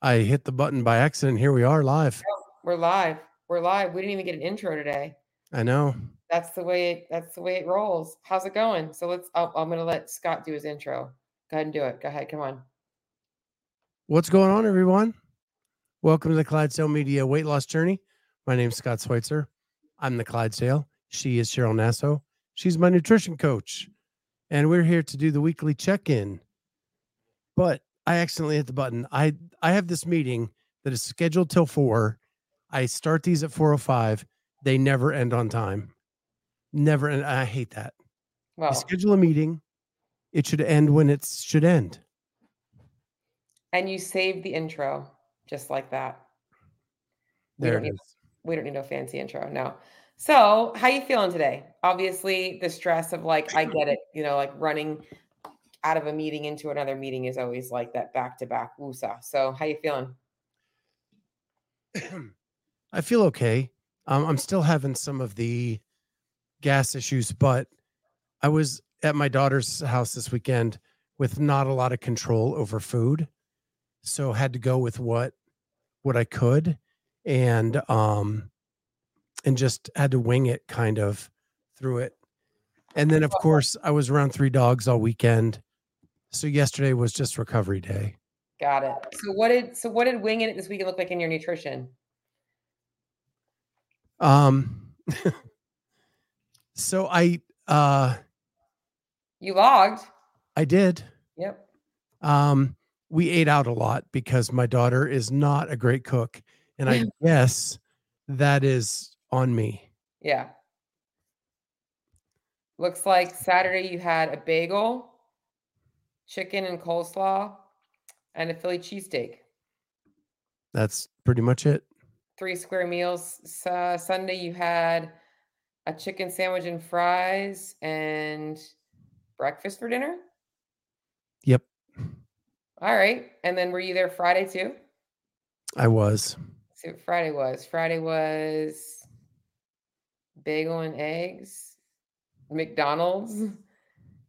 I hit the button by accident. Here we are live. We're live. We're live. We didn't even get an intro today. I know. That's the way it, that's the way it rolls. How's it going? So let's oh, I'm going to let Scott do his intro. Go ahead and do it. Go ahead. Come on. What's going on, everyone? Welcome to the Clydesdale Media Weight Loss Journey. My name's Scott Schweitzer. I'm the Clydesdale. She is Cheryl Nasso. She's my nutrition coach. And we're here to do the weekly check-in. But I accidentally hit the button. I I have this meeting that is scheduled till four. I start these at four o five. They never end on time. Never, and I hate that. Well, You schedule a meeting. It should end when it should end. and you save the intro just like that. We There don't need we don't need no fancy intro. No. So, how you feeling today? Obviously, the stress of like I get it, you know, like running out of a meeting into another meeting is always like that back to back woosah. So, how you feeling? I feel okay. Um, I'm still having some of the gas issues, but I was at my daughter's house this weekend with not a lot of control over food, so had to go with what what I could, and um, and just had to wing it kind of through it. And then, of course, I was around three dogs all weekend, so yesterday was just recovery day. Got it. So what did so what did winging it this weekend look like in your nutrition? Um, so I uh You logged. I did. Yep. Um, we ate out a lot because my daughter is not a great cook, and I guess that is on me. Yeah. Looks like Saturday you had a bagel, chicken and coleslaw, and a Philly cheesesteak. That's pretty much it. Three square meals. Uh, Sunday you had a chicken sandwich and fries and breakfast for dinner. Yep, All right. And then were you there Friday too? I was. Let's see what Friday was. Friday was bagel and eggs, McDonald's,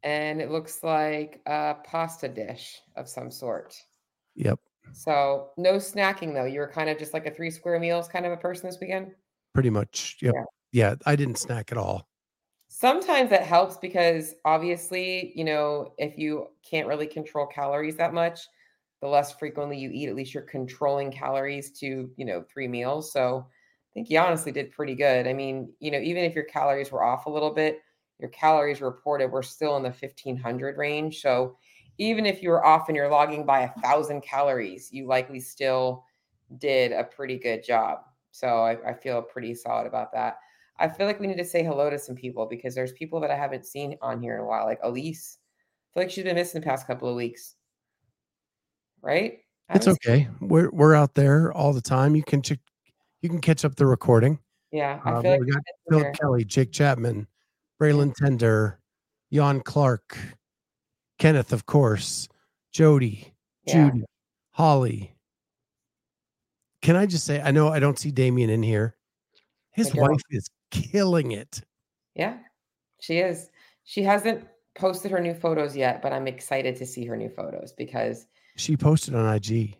and it looks like a pasta dish of some sort. Yep, So no snacking though. You were kind of just like a three square meals kind of a person this weekend. pretty much. Yep. Yeah. Yeah, I didn't snack at all. Sometimes that helps because obviously, you know, if you can't really control calories that much, the less frequently you eat, at least you're controlling calories to, you know, three meals. So I think you honestly did pretty good. I mean, you know, even if your calories were off a little bit, your calories reported were still in the 1500 range. So even if you were off and you're logging by a thousand calories, you likely still did a pretty good job. So I, I feel pretty solid about that. I feel like we need to say hello to some people because there's people that I haven't seen on here in a while, like Elise. I feel like she's been missing the past couple of weeks. Right? It's haven't seen- okay. We're we're out there all the time. You can check. You can catch up the recording. Yeah, I Uh, feel like we got I've been Philip here. Kelly, Jake Chapman, Braylon Tender, Jan Clark, Kenneth, of course, Jody, Yeah. Judy, Holly. Can I just say, I know I don't see Damien in here. His wife is killing it. Yeah, she is. She hasn't posted her new photos yet, but I'm excited to see her new photos because She posted on IG.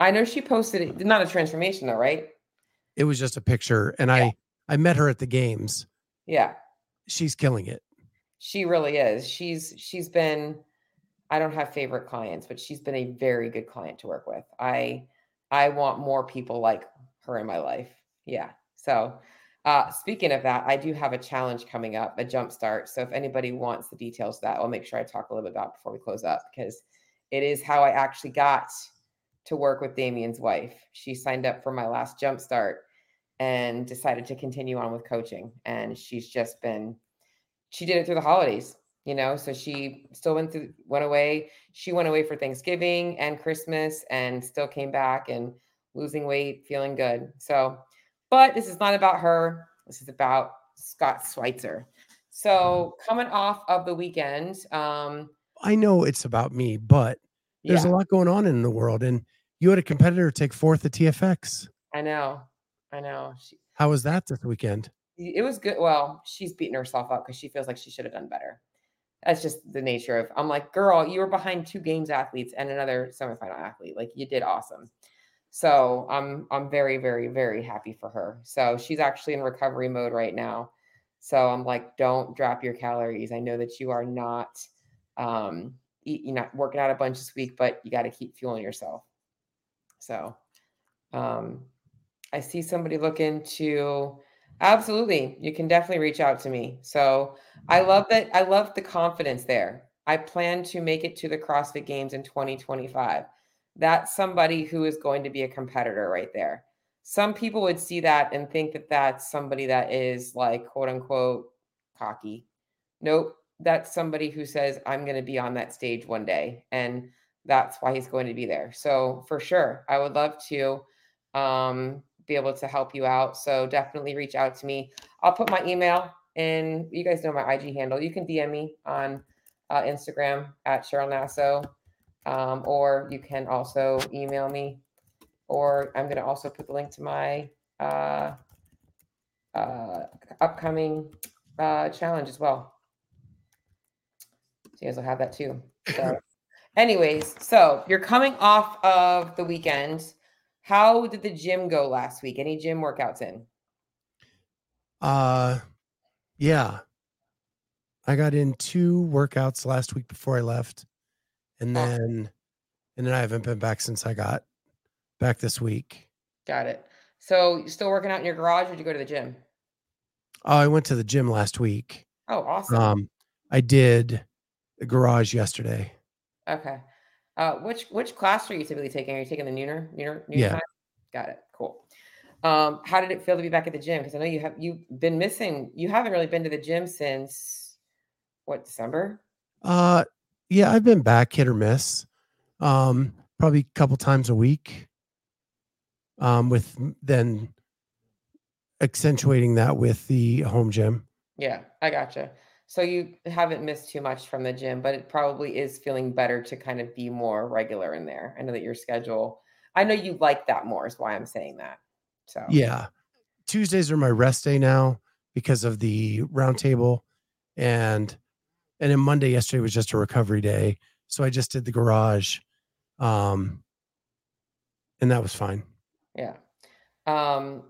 I know she posted it. Not a transformation though, right? It was just a picture, and Yeah. I I met her at the games. Yeah, She's killing it. she really is. She's she's been. I don't have favorite clients, but she's been a very good client to work with. I I want more people like her in my life. Yeah. So, uh, speaking of that, I do have a challenge coming up, a jump start. So, if anybody wants the details of that, I'll make sure I talk a little bit about before we close up because it is how I actually got to work with Damien's wife. She signed up for my last jump start and decided to continue on with coaching. And she's just been, she did it through the holidays, you know. So she still went through, went away. She went away for Thanksgiving and Christmas and still came back and losing weight, feeling good. So, but this is not about her. This is about Scott Schweitzer. So coming off of the weekend, um, I know it's about me, but there's yeah, a lot going on in the world, and you had a competitor take fourth at TFX. I know, I know. She, How was that this weekend? it was good. Well, she's beating herself up because she feels like she should have done better. That's just the nature of. I'm like, girl, you were behind two games athletes and another semifinal athlete. Like you did awesome. So I'm I'm very very very happy for her. So she's actually in recovery mode right now. So I'm like, don't drop your calories. I know that you are not um eat, you're not working out a bunch this week, but you got to keep fueling yourself. So um I see somebody looking to absolutely you can definitely reach out to me. So I love that I love the confidence there. I plan to make it to the CrossFit Games in 2025 that's somebody who is going to be a competitor right there. Some people would see that and think that that's somebody that is like quote unquote cocky. Nope, that's somebody who says, I'm going to be on that stage one day. And that's why he's going to be there. So for sure, I would love to um, be able to help you out. So definitely reach out to me. I'll put my email in. You guys know my IG handle. You can DM me on uh, Instagram at Cheryl Nasso um, or you can also email me, or I'm going to also put the link to my uh, uh, upcoming uh, challenge as well. So you guys will have that too. So, anyways, so you're coming off of the weekend. How did the gym go last week? Any gym workouts in? Uh, yeah. I got in two workouts last week before I left and Oh. then and then I haven't been back since I got back this week. Got it. So you still working out in your garage or did you go to the gym? Oh, I went to the gym last week. Oh, awesome. Um, I did the garage yesterday. Okay. Uh, which which class are you typically taking? Are you taking the nooner? Nooner, nooner Yeah. time? Got it. Cool. Um, how did it feel to be back at the gym? Because I know you have you've been missing. You haven't really been to the gym since what December? Uh, yeah, I've been back hit or miss. Um, probably a couple times a week. Um, with then accentuating that with the home gym. Yeah, I gotcha. So you haven't missed too much from the gym, but it probably is feeling better to kind of be more regular in there. I know that your schedule. I know you like that more. Is why I'm saying that. So Yeah. Tuesdays are my rest day now because of the roundtable. And and then Monday yesterday was just a recovery day. So I just did the garage. Um and that was fine. Yeah. Um,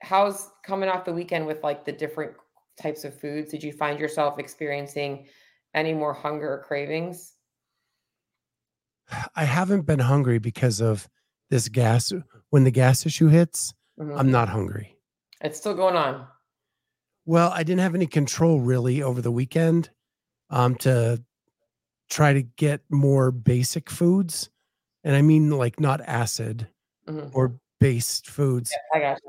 how's coming off the weekend with like the different types of foods? Did you find yourself experiencing any more hunger or cravings? I haven't been hungry because of this gas. When the gas issue hits, Mhm. I'm not hungry. It's still going on. Well, I didn't have any control really over the weekend um, to try to get more basic foods. And I mean like not acid Mhm. or based foods. I gotcha.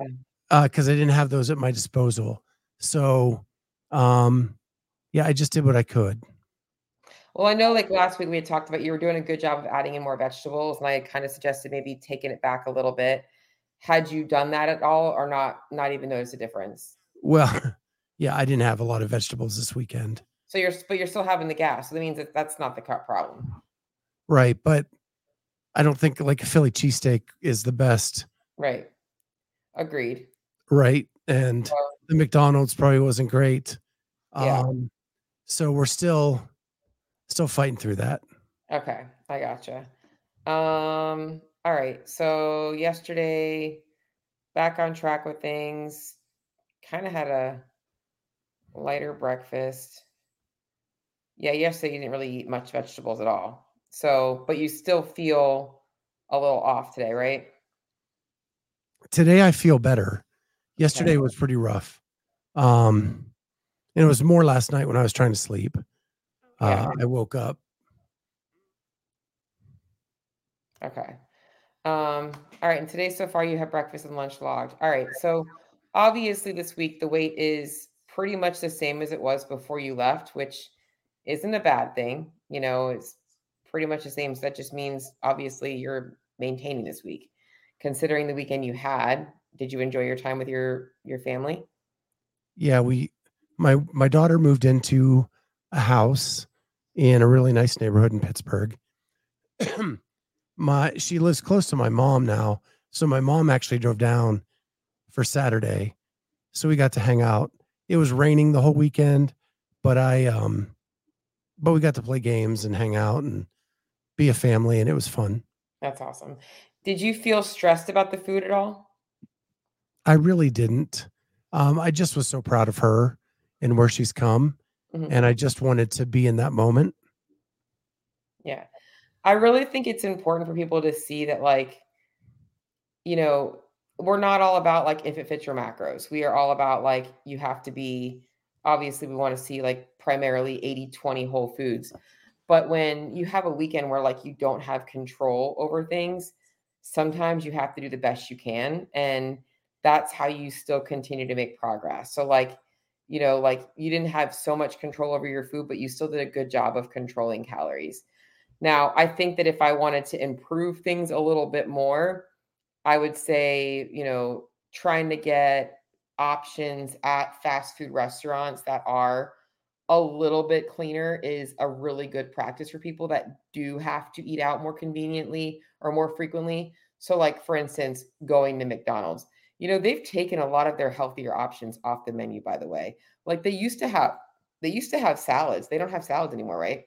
because I didn't have those at my disposal. So, um, yeah, I just did what I could. Well, I know like last week we had talked about you were doing a good job of adding in more vegetables, and I kind of suggested maybe taking it back a little bit. Had you done that at all, or not? Not even notice a difference. Well, yeah, I didn't have a lot of vegetables this weekend, So you're, but you're still having the gas. So that means that that's not the cut problem, right? But I don't think like a Philly cheesesteak is the best, right? Agreed. right? And Well, the McDonald's probably wasn't great. Yeah. Um, so we're still still fighting through that. Okay, I gotcha. Um, all right. So yesterday, back on track with things. Kind of had a lighter breakfast. Yeah, yesterday you didn't really eat much vegetables at all. So, but you still feel a little off today, right? Today I feel better. Yesterday was pretty rough. Um, and it was more last night when I was trying to sleep. Yeah. Uh, I woke up Okay. Um, all right. And today so far you have breakfast and lunch logged. All right. So obviously this week the weight is pretty much the same as it was before you left, which isn't a bad thing. You know, it's pretty much the same. So that just means obviously you're maintaining this week. Considering the weekend you had, did you enjoy your time with your your family? yeah we my my daughter moved into a house in a really nice neighborhood in pittsburgh my she lives close to my mom now so my mom actually drove down for saturday so we got to hang out it was raining the whole weekend but i um but we got to play games and hang out and be a family and it was fun That's awesome. Did you feel stressed about the food at all? I really didn't. Um, I just was so proud of her and where she's come. Mhm. And I just wanted to be in that moment. Yeah. I really think it's important for people to see that, like, you know, we're not all about like if it fits your macros. We are all about like you have to be obviously we want to see like primarily 80 20 whole foods. But when you have a weekend where like you don't have control over things, sometimes you have to do the best you can and that's how you still continue to make progress. So like, you know, like you didn't have so much control over your food, but you still did a good job of controlling calories. Now, I think that if I wanted to improve things a little bit more, I would say, you know, trying to get options at fast food restaurants that are a little bit cleaner is a really good practice for people that do have to eat out more conveniently or more frequently. So, like for instance, going to McDonald's, you know, they've taken a lot of their healthier options off the menu, by the way. Like they used to have, they used to have salads. They don't have salads anymore, right?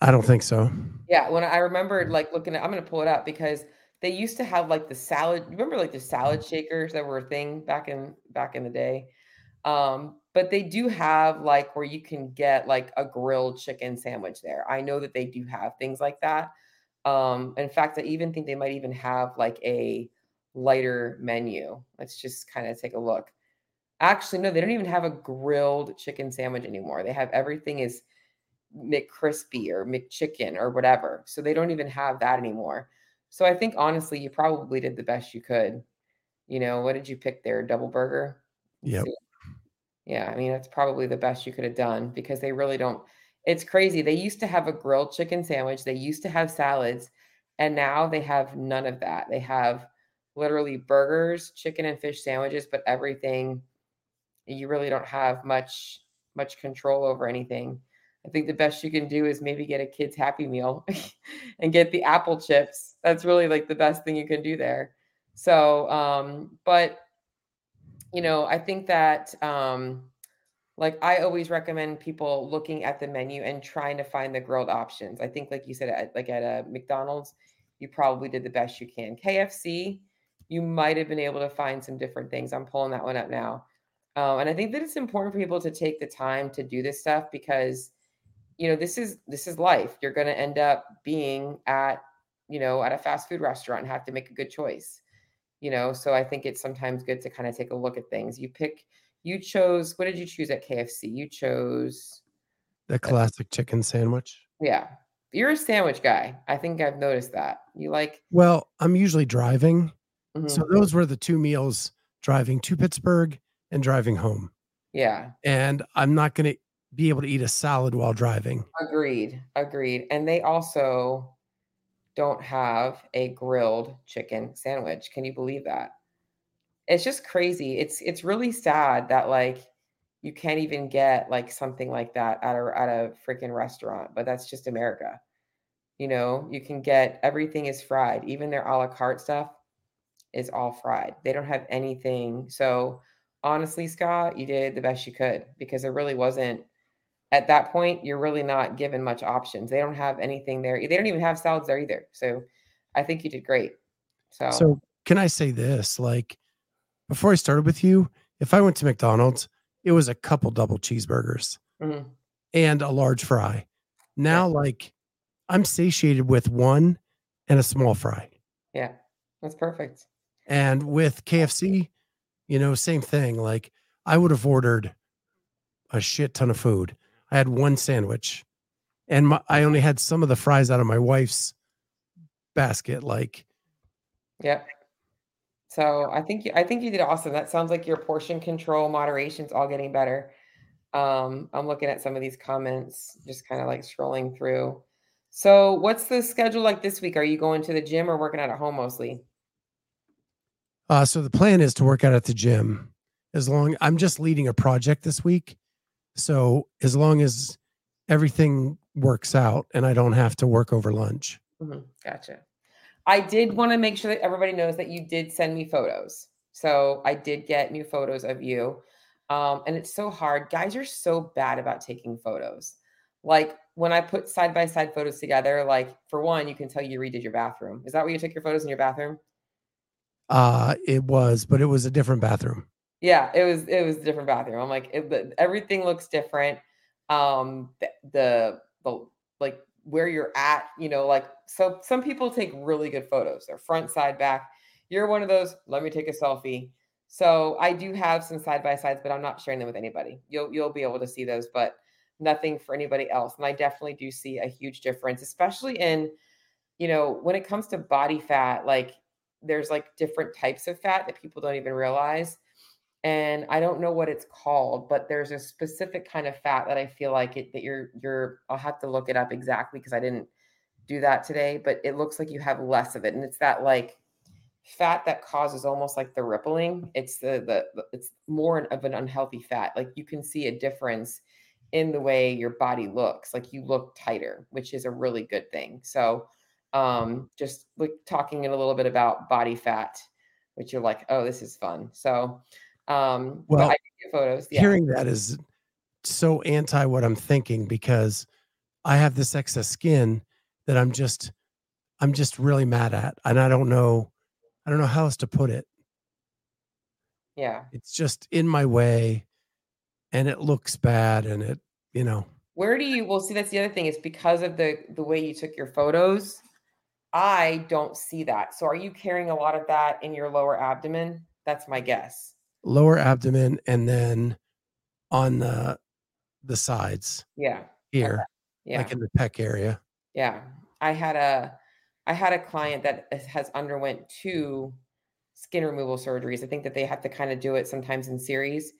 I don't think so. Yeah, when I remembered like looking at I'm gonna pull it up because they used to have like the salad remember like the salad shakers that were a thing back in back in the day? Um, but they do have like where you can get like a grilled chicken sandwich there. I know that they do have things like that. Um, in fact, I even think they might even have like a lighter menu. Let's just kind of take a look. Actually, no, they don't even have a grilled chicken sandwich anymore. They have everything is McCrispy or McChicken or whatever. So they don't even have that anymore. So I think honestly, you probably did the best you could. You know, what did you pick there? Double burger? See. Yeah, I mean, that's probably the best you could have done because they really don't. It's crazy. They used to have a grilled chicken sandwich, they used to have salads, and now they have none of that. They have literally burgers, chicken and fish sandwiches, but everything you really don't have much much control over anything. I think the best you can do is maybe get a kid's happy meal and get the apple chips. That's really like the best thing you can do there. So, um, but you know, I think that um like I always recommend people looking at the menu and trying to find the grilled options. I think like you said at like at a McDonald's, you probably did the best you can. KFC, you might have been able to find some different things. I'm pulling that one up now. Um, and I think that it's important for people to take the time to do this stuff because you know this is this is life you're going to end up being at you know at a fast food restaurant and have to make a good choice you know so i think it's sometimes good to kind of take a look at things you pick you chose what did you choose at kfc you chose The classic chicken sandwich. yeah. You're a sandwich guy. I think i've noticed that. You like Well, I'm usually driving. mhm, So those were the two meals driving to Pittsburgh and driving home. yeah. And I'm not going to be able to eat a salad while driving. agreed. Agreed. And they also don't have a grilled chicken sandwich. Can you believe that it's just crazy. It's it's really sad that like you can't even get like something like that at a at a freaking restaurant, but that's just America. You know, you can get everything is fried. Even their a la carte stuff is all fried. They don't have anything. So honestly, Scott, you did the best you could because there really wasn't at that point, you're really not given much options. They don't have anything there. They don't even have salads there either. So I think you did great. So, So can I say this? Like before I started with you, if I went to McDonald's, it was a couple double cheeseburgers mhm, and a large fry. Now, like I'm satiated with one and a small fry. yeah, that's perfect. And with KFC, you know, same thing. Like I would have ordered a shit ton of food. I had one sandwich and my, I only had some of the fries out of my wife's basket. Like, Yep. So I think you I think you did awesome. That sounds like your portion control, moderation's all getting better. Um, I'm looking at some of these comments, just kind of like scrolling through. So what's the schedule like this week? Are you going to the gym or working out at home mostly? uh, so the plan is to work out at the gym as long I'm just leading a project this week. So as long as everything works out and I don't have to work over lunch. Mhm, Gotcha. I did want to make sure that everybody knows that you did send me photos. So I did get new photos of you. Um, and it's so hard. Guys are so bad about taking photos. Like when I put side by side photos together, like for one, you can tell you redid your bathroom. Is that where you took your photos in your bathroom? Uh, it was, but it was a different bathroom. Yeah, it was it was a different bathroom. I'm like it, everything looks different. Um, the, the the like where you're at, you know, like so some people take really good photos. They're front, side, back. You're one of those. Let me take a selfie. So I do have some side by sides, but I'm not sharing them with anybody. You'll you'll be able to see those, but nothing for anybody else. And I definitely do see a huge difference, especially in, you know, when it comes to body fat, like there's like different types of fat that people don't even realize. And I don't know what it's called, but there's a specific kind of fat that I feel like it that you're you're I'll have to look it up exactly because I didn't do that today, but it looks like you have less of it. And it's that like fat that causes almost like the rippling. It's the the it's more of an unhealthy fat. Like you can see a difference in the way your body looks. Like you look tighter, which is a really good thing. So um just like talking in a little bit about body fat, which you're like, oh, this is fun. So um well, photos. Yeah. Hearing that is so anti what I'm thinking because I have this excess skin that I'm just I'm just really mad at. And I don't know I don't know how else to put it. Yeah. It's just in my way and it looks bad and it, you know. Where do you well see that's the other thing is because of the the way you took your photos, I don't see that. So are you carrying a lot of that in your lower abdomen? That's my guess. Lower abdomen and then on the the sides. Yeah. Here. Okay. Yeah. Like in the pec area. Yeah. I had a I had a client that has underwent two skin removal surgeries. I think that they have to kind of do it sometimes in series.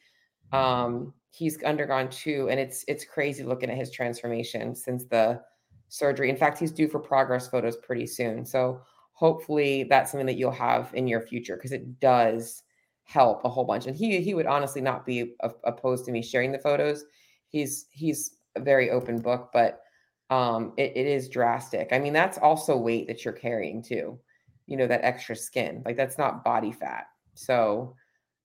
Um, he's undergone two, and it's it's crazy looking at his transformation since the surgery. In fact, he's due for progress photos pretty soon. So hopefully that's something that you'll have in your future because it does help a whole bunch. And he he would honestly not be opposed to me sharing the photos. He's he's a very open book, but um, it, it is drastic. I mean, that's also weight that you're carrying too. You know, that extra skin, like that's not body fat. So,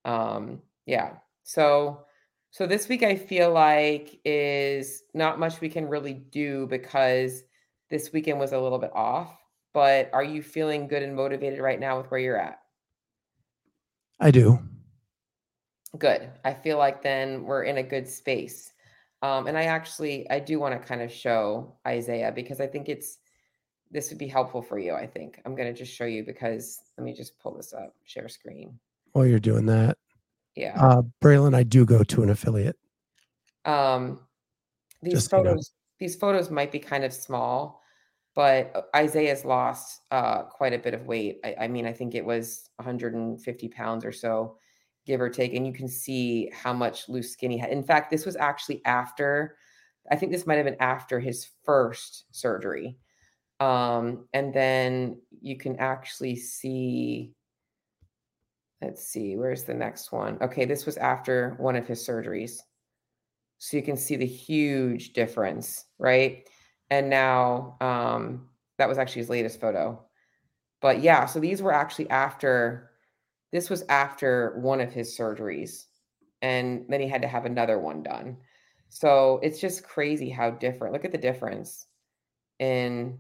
um, yeah. So, so this week I feel like is not much we can really do because this weekend was a little bit off. But are you feeling good and motivated right now with where you're at? I do. Good. I feel like then we're in a good space. Um, and I actually I do want to kind of show Isaiah because I think it's this would be helpful for you. I think I'm going to just show you because let me just pull this up, share screen. While you're doing that, yeah, uh, Braylon, I do go to an affiliate. Um, these just photos, you know. these photos might be kind of small, but Isaiah's lost uh, quite a bit of weight. I, I mean, I think it was 150 pounds or so give or take. And you can see how much loose skin he had. In fact, this was actually after, I think this might have been after his first surgery. Um, and then you can actually see, let's see, where's the next one? Okay, this was after one of his surgeries. So you can see the huge difference, right? And now um, that was actually his latest photo. But yeah, so these were actually after this was after one of his surgeries, and then he had to have another one done. So it's just crazy how different. Look at the difference in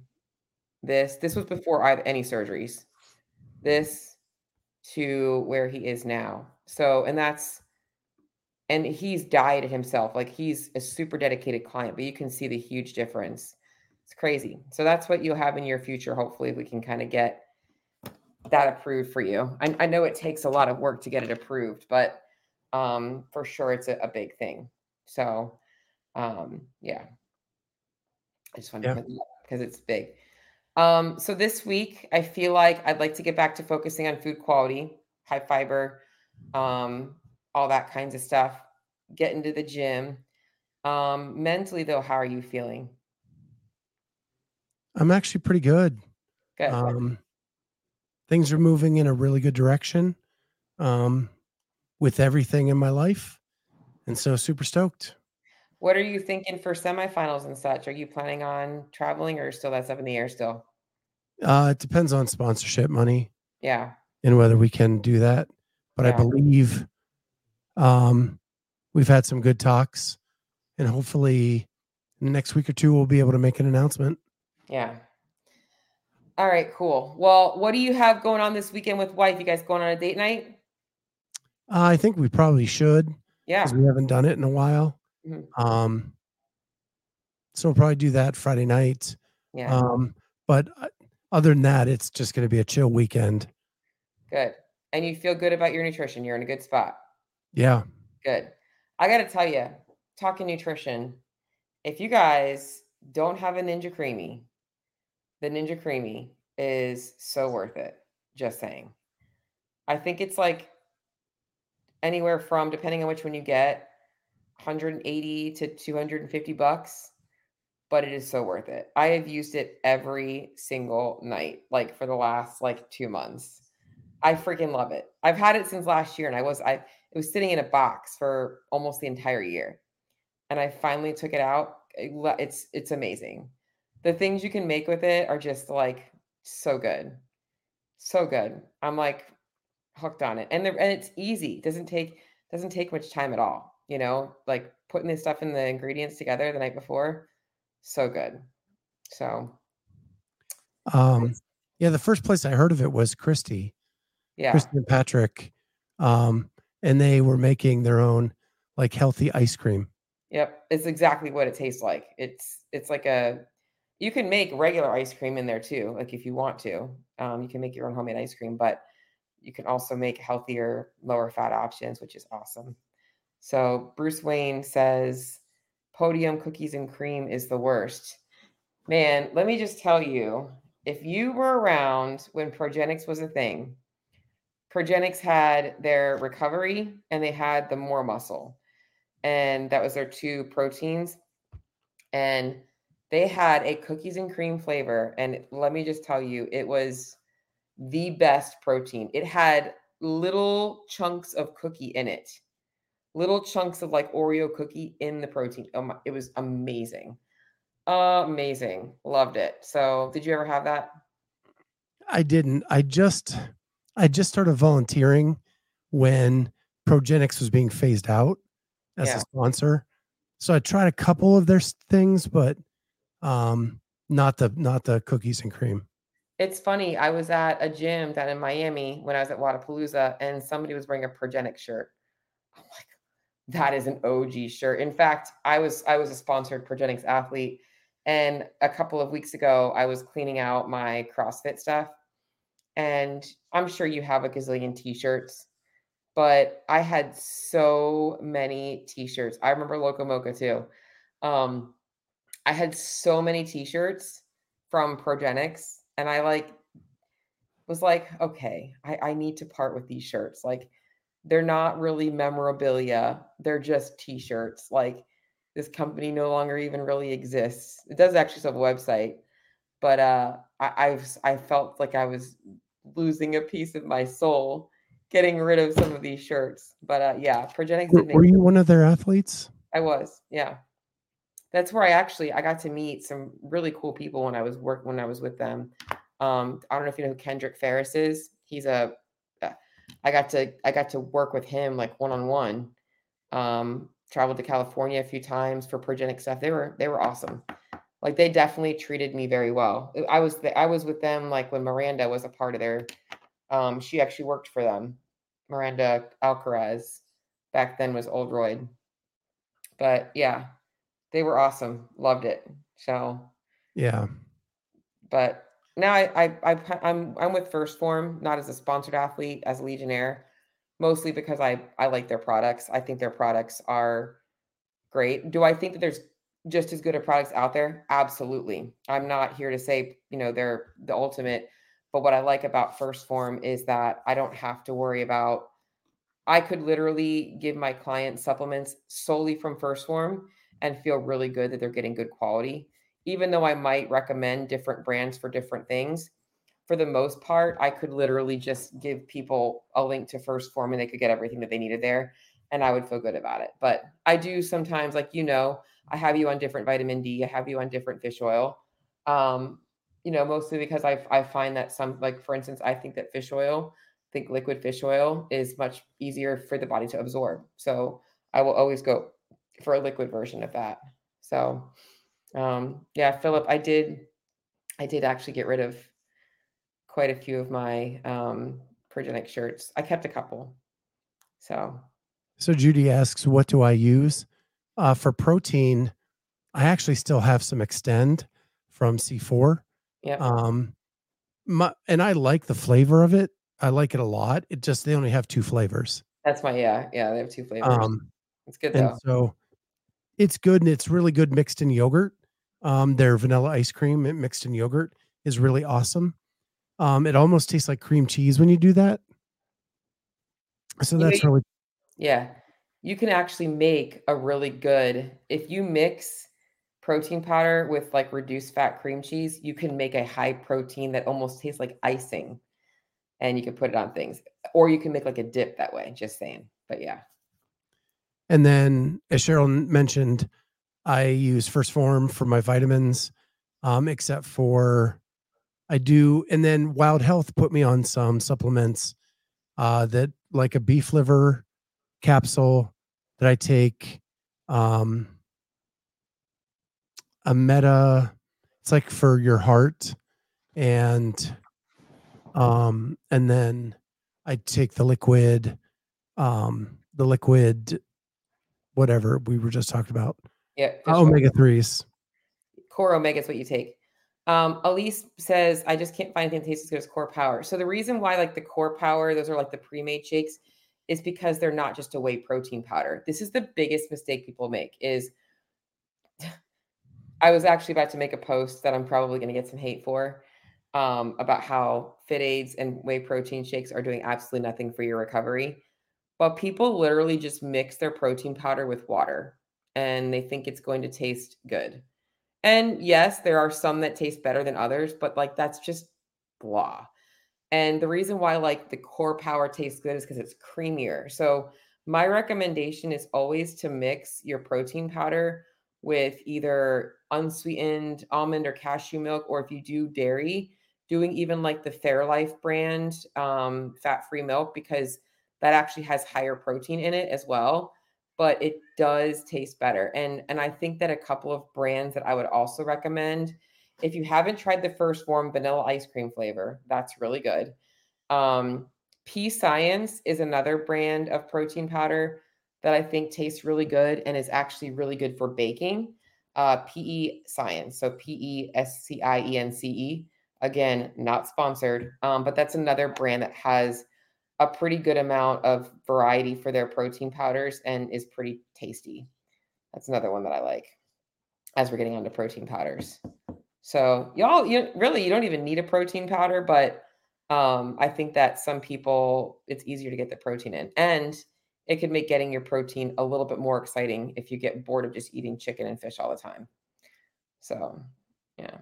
this. This was before I have any surgeries. This to where he is now. So, and that's, and he's dieted himself. Like he's a super dedicated client, but you can see the huge difference. It's crazy. So that's what you'll have in your future. Hopefully, we can kind of get that approved for you. I, I, know it takes a lot of work to get it approved, but um, for sure it's a, a big thing. So, um, yeah, I just wanted yeah. to put that because it's big. Um, so this week, I feel like I'd like to get back to focusing on food quality, high fiber, um, all that kinds of stuff. Get into the gym. Um, mentally, though, how are you feeling? I'm actually pretty good. Good. Um, things are moving in a really good direction um, with everything in my life. And so super stoked. What are you thinking for semifinals and such? Are you planning on traveling or still that's up in the air still? Uh, it depends on sponsorship money. Yeah. And whether we can do that. But yeah. I believe um, we've had some good talks and hopefully next week or two, we'll be able to make an announcement. Yeah. All right, cool. Well, what do you have going on this weekend with wife? You guys going on a date night? Uh, I think we probably should. Yeah. We haven't done it in a while. Mm-hmm. Um, so we'll probably do that Friday night. Yeah. Um, but uh, other than that, it's just going to be a chill weekend. Good. And you feel good about your nutrition. You're in a good spot. Yeah. Good. I got to tell you, talking nutrition, if you guys don't have a Ninja Creami, the Ninja Creami is so worth it. Just saying. I think it's like anywhere from, depending on which one you get, 180 to 250 bucks, but it is so worth it. I have used it every single night, like for the last like two months. I freaking love it. I've had it since last year, and I was I it was sitting in a box for almost the entire year, and I finally took it out. It's it's amazing. The things you can make with it are just like so good, so good. I'm like hooked on it, and the, and it's easy. It doesn't take doesn't take much time at all. You know, like putting this stuff in the ingredients together the night before, so good. So, um, yeah, the first place I heard of it was Christy. Yeah, Christy and Patrick, um, and they were making their own like healthy ice cream. Yep, it's exactly what it tastes like. It's it's like a you can make regular ice cream in there too, like if you want to. Um, you can make your own homemade ice cream, but you can also make healthier, lower fat options, which is awesome. So Bruce Wayne says podium cookies and cream is the worst. Man, let me just tell you, if you were around when Progenex was a thing, Progenex had their recovery and they had the more muscle. And that was their two proteins. And they had a cookies and cream flavor. And let me just tell you, it was the best protein. It had little chunks of cookie in it, little chunks of like Oreo cookie in the protein. Oh my, it was amazing. Amazing. Loved it. So, did you ever have that? I didn't. I just I just started volunteering when Progenex was being phased out as Yeah. a sponsor. So I tried a couple of their things, but um not the not the cookies and cream. It's funny. I was at a gym down in Miami when I was at Wodapalooza, and somebody was wearing a Progenex shirt. I'm like, that is an OG shirt. In fact, I was I was a sponsored Progenex athlete, and a couple of weeks ago, I was cleaning out my CrossFit stuff, and I'm sure you have a gazillion T-shirts, but I had so many T-shirts. I remember Loco Mocha too. Um, I had so many T-shirts from Progenex, and I like was like, okay, I, I need to part with these shirts. Like, they're not really memorabilia; they're just T-shirts. Like, this company no longer even really exists. It does actually have a website, but uh, I I, was, I felt like I was losing a piece of my soul getting rid of some of these shirts. But uh, yeah, Progenex Were, did make were you one of their athletes? I was, yeah. That's where I actually I got to meet some really cool people when I was work when I was with them. Um, I don't know if you know who Kendrick Ferris is. He's a uh, got to I got to work with him like one on one. Traveled to California a few times for Progenex stuff. They were they were awesome. Like they definitely treated me very well. I was I was with them like when Miranda was a part of their. Um, she actually worked for them. Miranda Alcaraz back then was Oldroyd. But yeah, they were awesome. Loved it. So, Yeah. but now I, I, I I'm I'm with First Form, not as a sponsored athlete, as a Legionnaire, mostly because I I like their products. I think their products are great. Do I think that there's just as good of products out there? Absolutely. I'm not here to say you know they're the ultimate, but what I like about First Form is that I don't have to worry about. I could literally give my clients supplements solely from First Form and feel really good that they're getting good quality even though I might recommend different brands for different things, for the most part, I could literally just give people a link to First Form and they could get everything that they needed there and I would feel good about it. But I do sometimes, like you know, I have you on different vitamin D, I have you on different fish oil. Um, you know, mostly because I I find that some like for instance, I think that fish oil, think liquid fish oil is much easier for the body to absorb. So I will always go for a liquid version of that. So Um, yeah, Philip, I did, I did actually get rid of quite a few of my um, Progenex shirts. I kept a couple. So, so Judy asks, what do I use uh, for protein? I actually still have some Extend from C4. yeah. Um, my, and I like the flavor of it. I like it a lot. It just they only have two flavors. That's my yeah, yeah. They have two flavors. Um, it's good and though. so it's good and it's really good mixed in yogurt. Um, their vanilla ice cream mixed in yogurt is really awesome. Um, it almost tastes like cream cheese when you do that. So You know, that's really Yeah. You can actually make a really good if you mix protein powder with like reduced fat cream cheese, you can make a high protein that almost tastes like icing and you can put it on things. Or you can make like a dip that way, just saying. But yeah. And then, as Cheryl mentioned, I use First Form for my vitamins, um, except for I do. And then Wild Health put me on some supplements uh, that, like a beef liver capsule that I take, um, a meta. It's like for your heart, and um, and then I take the liquid, um, the liquid whatever we were just talking about. Yeah. Omega threes. Core Omega is what you take. Um, Elise says, I just can't find anything that tastes as good as Core Power. So the reason why like the Core Power, those are like the pre-made shakes, is because they're not just a whey protein powder. This is the biggest mistake people make is I was actually about to make a post that I'm probably going to get some hate for um, about how FitAids and whey protein shakes are doing absolutely nothing for your recovery. But people literally just mix their protein powder with water and they think it's going to taste good. And yes, there are some that taste better than others, but like that's just blah. And the reason why like the core power tastes good is because it's creamier. So my recommendation is always to mix your protein powder with either unsweetened almond or cashew milk, or if you do dairy, doing even like the Fairlife brand um, fat-free milk because that actually has higher protein in it as well but it does taste better. And and I think that a couple of brands that I would also recommend if you haven't tried the first form vanilla ice cream flavor, that's really good. Um PE Science is another brand of protein powder that I think tastes really good and is actually really good for baking. Uh PE Science, so P E S C I E N C E. Again, not sponsored, um, but that's another brand that has a pretty good amount of variety for their protein powders and is pretty tasty. That's another one that I like as we're getting onto protein powders. So y'all, you really you don't even need a protein powder, but um, I think that some people it's easier to get the protein in, and it could make getting your protein a little bit more exciting if you get bored of just eating chicken and fish all the time. So, yeah.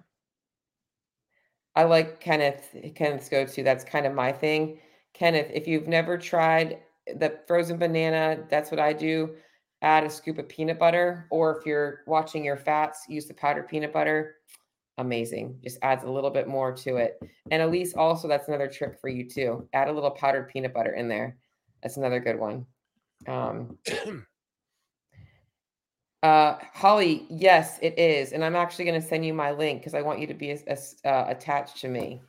I like Kenneth Kenneth's go to. That's kind of my thing. Kenneth, if you've never tried the frozen banana, that's what I do. Add a scoop of peanut butter, or if you're watching your fats, use the powdered peanut butter. Amazing. Just adds a little bit more to it. And Elise, also, that's another trick for you too. Add a little powdered peanut butter in there. That's another good one. Um, uh, Holly, yes, it is. And I'm actually going to send you my link because I want you to be as, as, uh, attached to me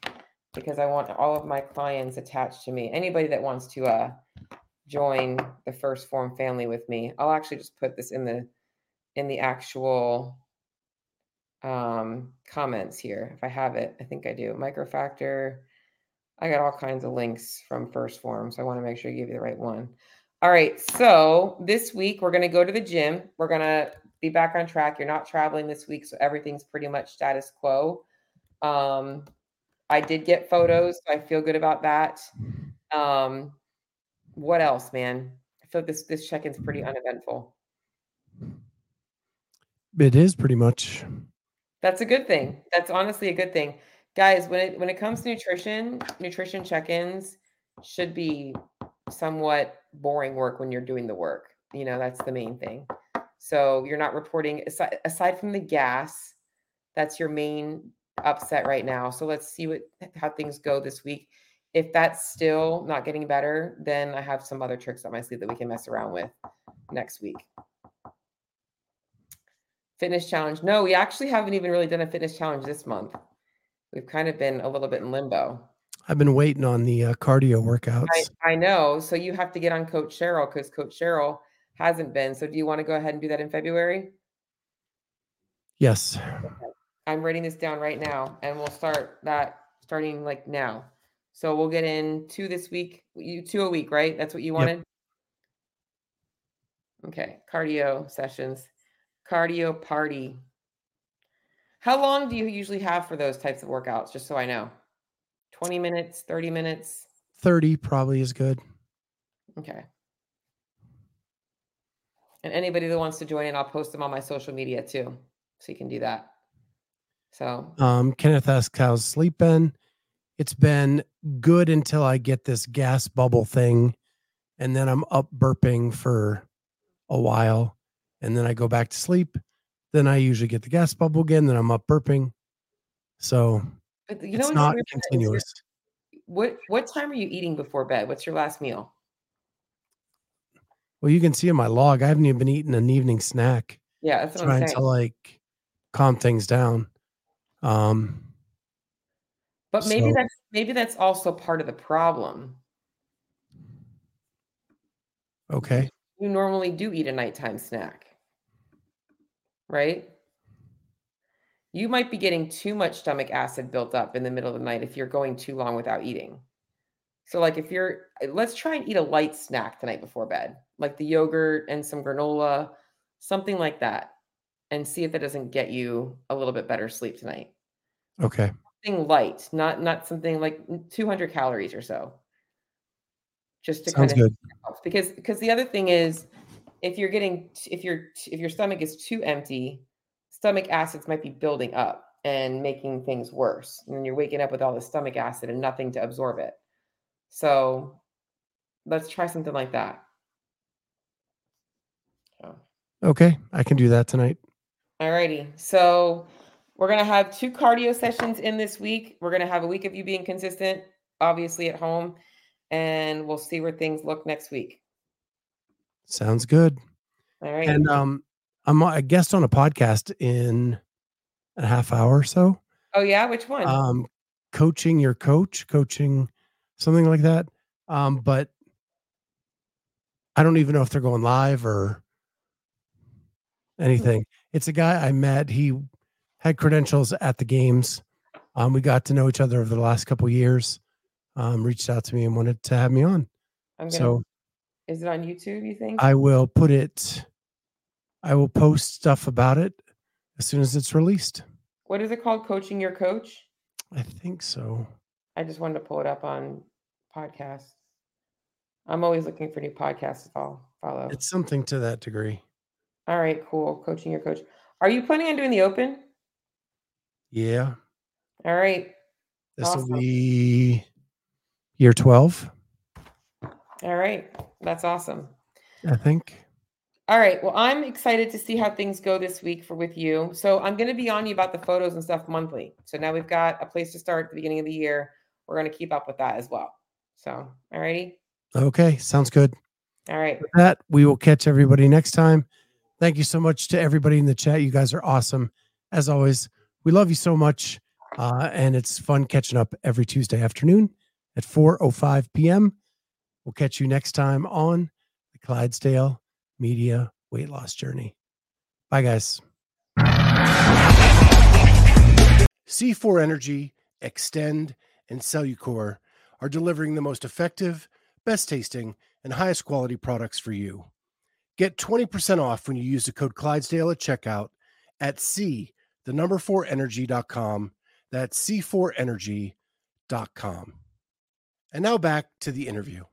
because I want all of my clients attached to me. Anybody that wants to uh, join the first form family with me, I'll actually just put this in the in the actual um, comments here if I have it. I think I do. Microfactor. I got all kinds of links from first form, so I want to make sure I give you the right one. All right, so this week we're going to go to the gym. We're going to be back on track. You're not traveling this week, so everything's pretty much status quo. Um, I did get photos, so I feel good about that. Um, what else, man? I feel like this this check-in's pretty uneventful. It is pretty much. That's a good thing. That's honestly a good thing. Guys, when it when it comes to nutrition, nutrition check-ins should be somewhat boring work when you're doing the work. You know, that's the main thing. So you're not reporting aside, aside from the gas, that's your main upset right now. So let's see what how things go this week. If that's still not getting better, then I have some other tricks up my sleeve that we can mess around with next week. Fitness challenge. No, we actually haven't even really done a fitness challenge this month. We've kind of been a little bit in limbo. I've been waiting on the uh, cardio workouts. I, I know. So you have to get on Coach Cheryl because Coach Cheryl hasn't been. So do you want to go ahead and do that in February? Yes. I'm writing this down right now and we'll start that starting like now. So we'll get in two this week, you two a week, right? That's what you wanted? Yep. Okay. Cardio sessions, cardio party. How long do you usually have for those types of workouts? Just so I know. 20 minutes, 30 minutes? 30 probably is good. Okay. And anybody that wants to join in, I'll post them on my social media too. So you can do that. So um Kenneth asks how's sleep been? It's been good until I get this gas bubble thing, and then I'm up burping for a while, and then I go back to sleep. Then I usually get the gas bubble again. Then I'm up burping. So you know it's not continuous. What what time are you eating before bed? What's your last meal? Well, you can see in my log, I haven't even been eating an evening snack. Yeah, that's trying to like calm things down. Um, but maybe so, that's maybe that's also part of the problem. Okay. You normally do eat a nighttime snack, right? You might be getting too much stomach acid built up in the middle of the night if you're going too long without eating. So, like, if you're, let's try and eat a light snack the night before bed, like the yogurt and some granola, something like that, and see if that doesn't get you a little bit better sleep tonight. Okay something light, not not something like mm, 200 calories or so. Just to Sounds kind of good. because because the other thing is if you're getting if your if your stomach is too empty, stomach acids might be building up and making things worse. And you're waking up with all the stomach acid and nothing to absorb it. So let's try something like that. Okay, I can do that tonight. All righty. So we're going to have two cardio sessions in this week. We're going to have a week of you being consistent, obviously at home, and we'll see where things look next week. Sounds good. All right. And um, I'm a guest on a podcast in a half hour or so. Oh yeah, which one? Um, coaching your coach, coaching something like that. Um, but I don't even know if they're going live or anything. It's a guy I met. He had credentials at the games. Um, we got to know each other over the last couple years. Um, reached out to me and wanted to have me on. I'm gonna, so, is it on YouTube? You think? I will put it. I will post stuff about it as soon as it's released. What is it called? Coaching your coach. I think so. I just wanted to pull it up on podcasts. I'm always looking for new podcasts to follow. It's something to that degree. All right, cool. Coaching your coach. Are you planning on doing the open? Yeah. All right. This awesome. will be year 12. All right. That's awesome. I think. All right. Well, I'm excited to see how things go this week for with you. So I'm going to be on you about the photos and stuff monthly. So now we've got a place to start at the beginning of the year. We're going to keep up with that as well. So, all righty. Okay. Sounds good. All right. With that, we will catch everybody next time. Thank you so much to everybody in the chat. You guys are awesome. As always, we love you so much. Uh, and it's fun catching up every Tuesday afternoon at 4.05 p.m. We'll catch you next time on the Clydesdale Media Weight Loss Journey. Bye, guys. C4 Energy, Xtend, and Cellucor are delivering the most effective, best tasting, and highest quality products for you. Get 20% off when you use the code Clydesdale at checkout at C the number four energy.com. That's C4energy.com. And now back to the interview.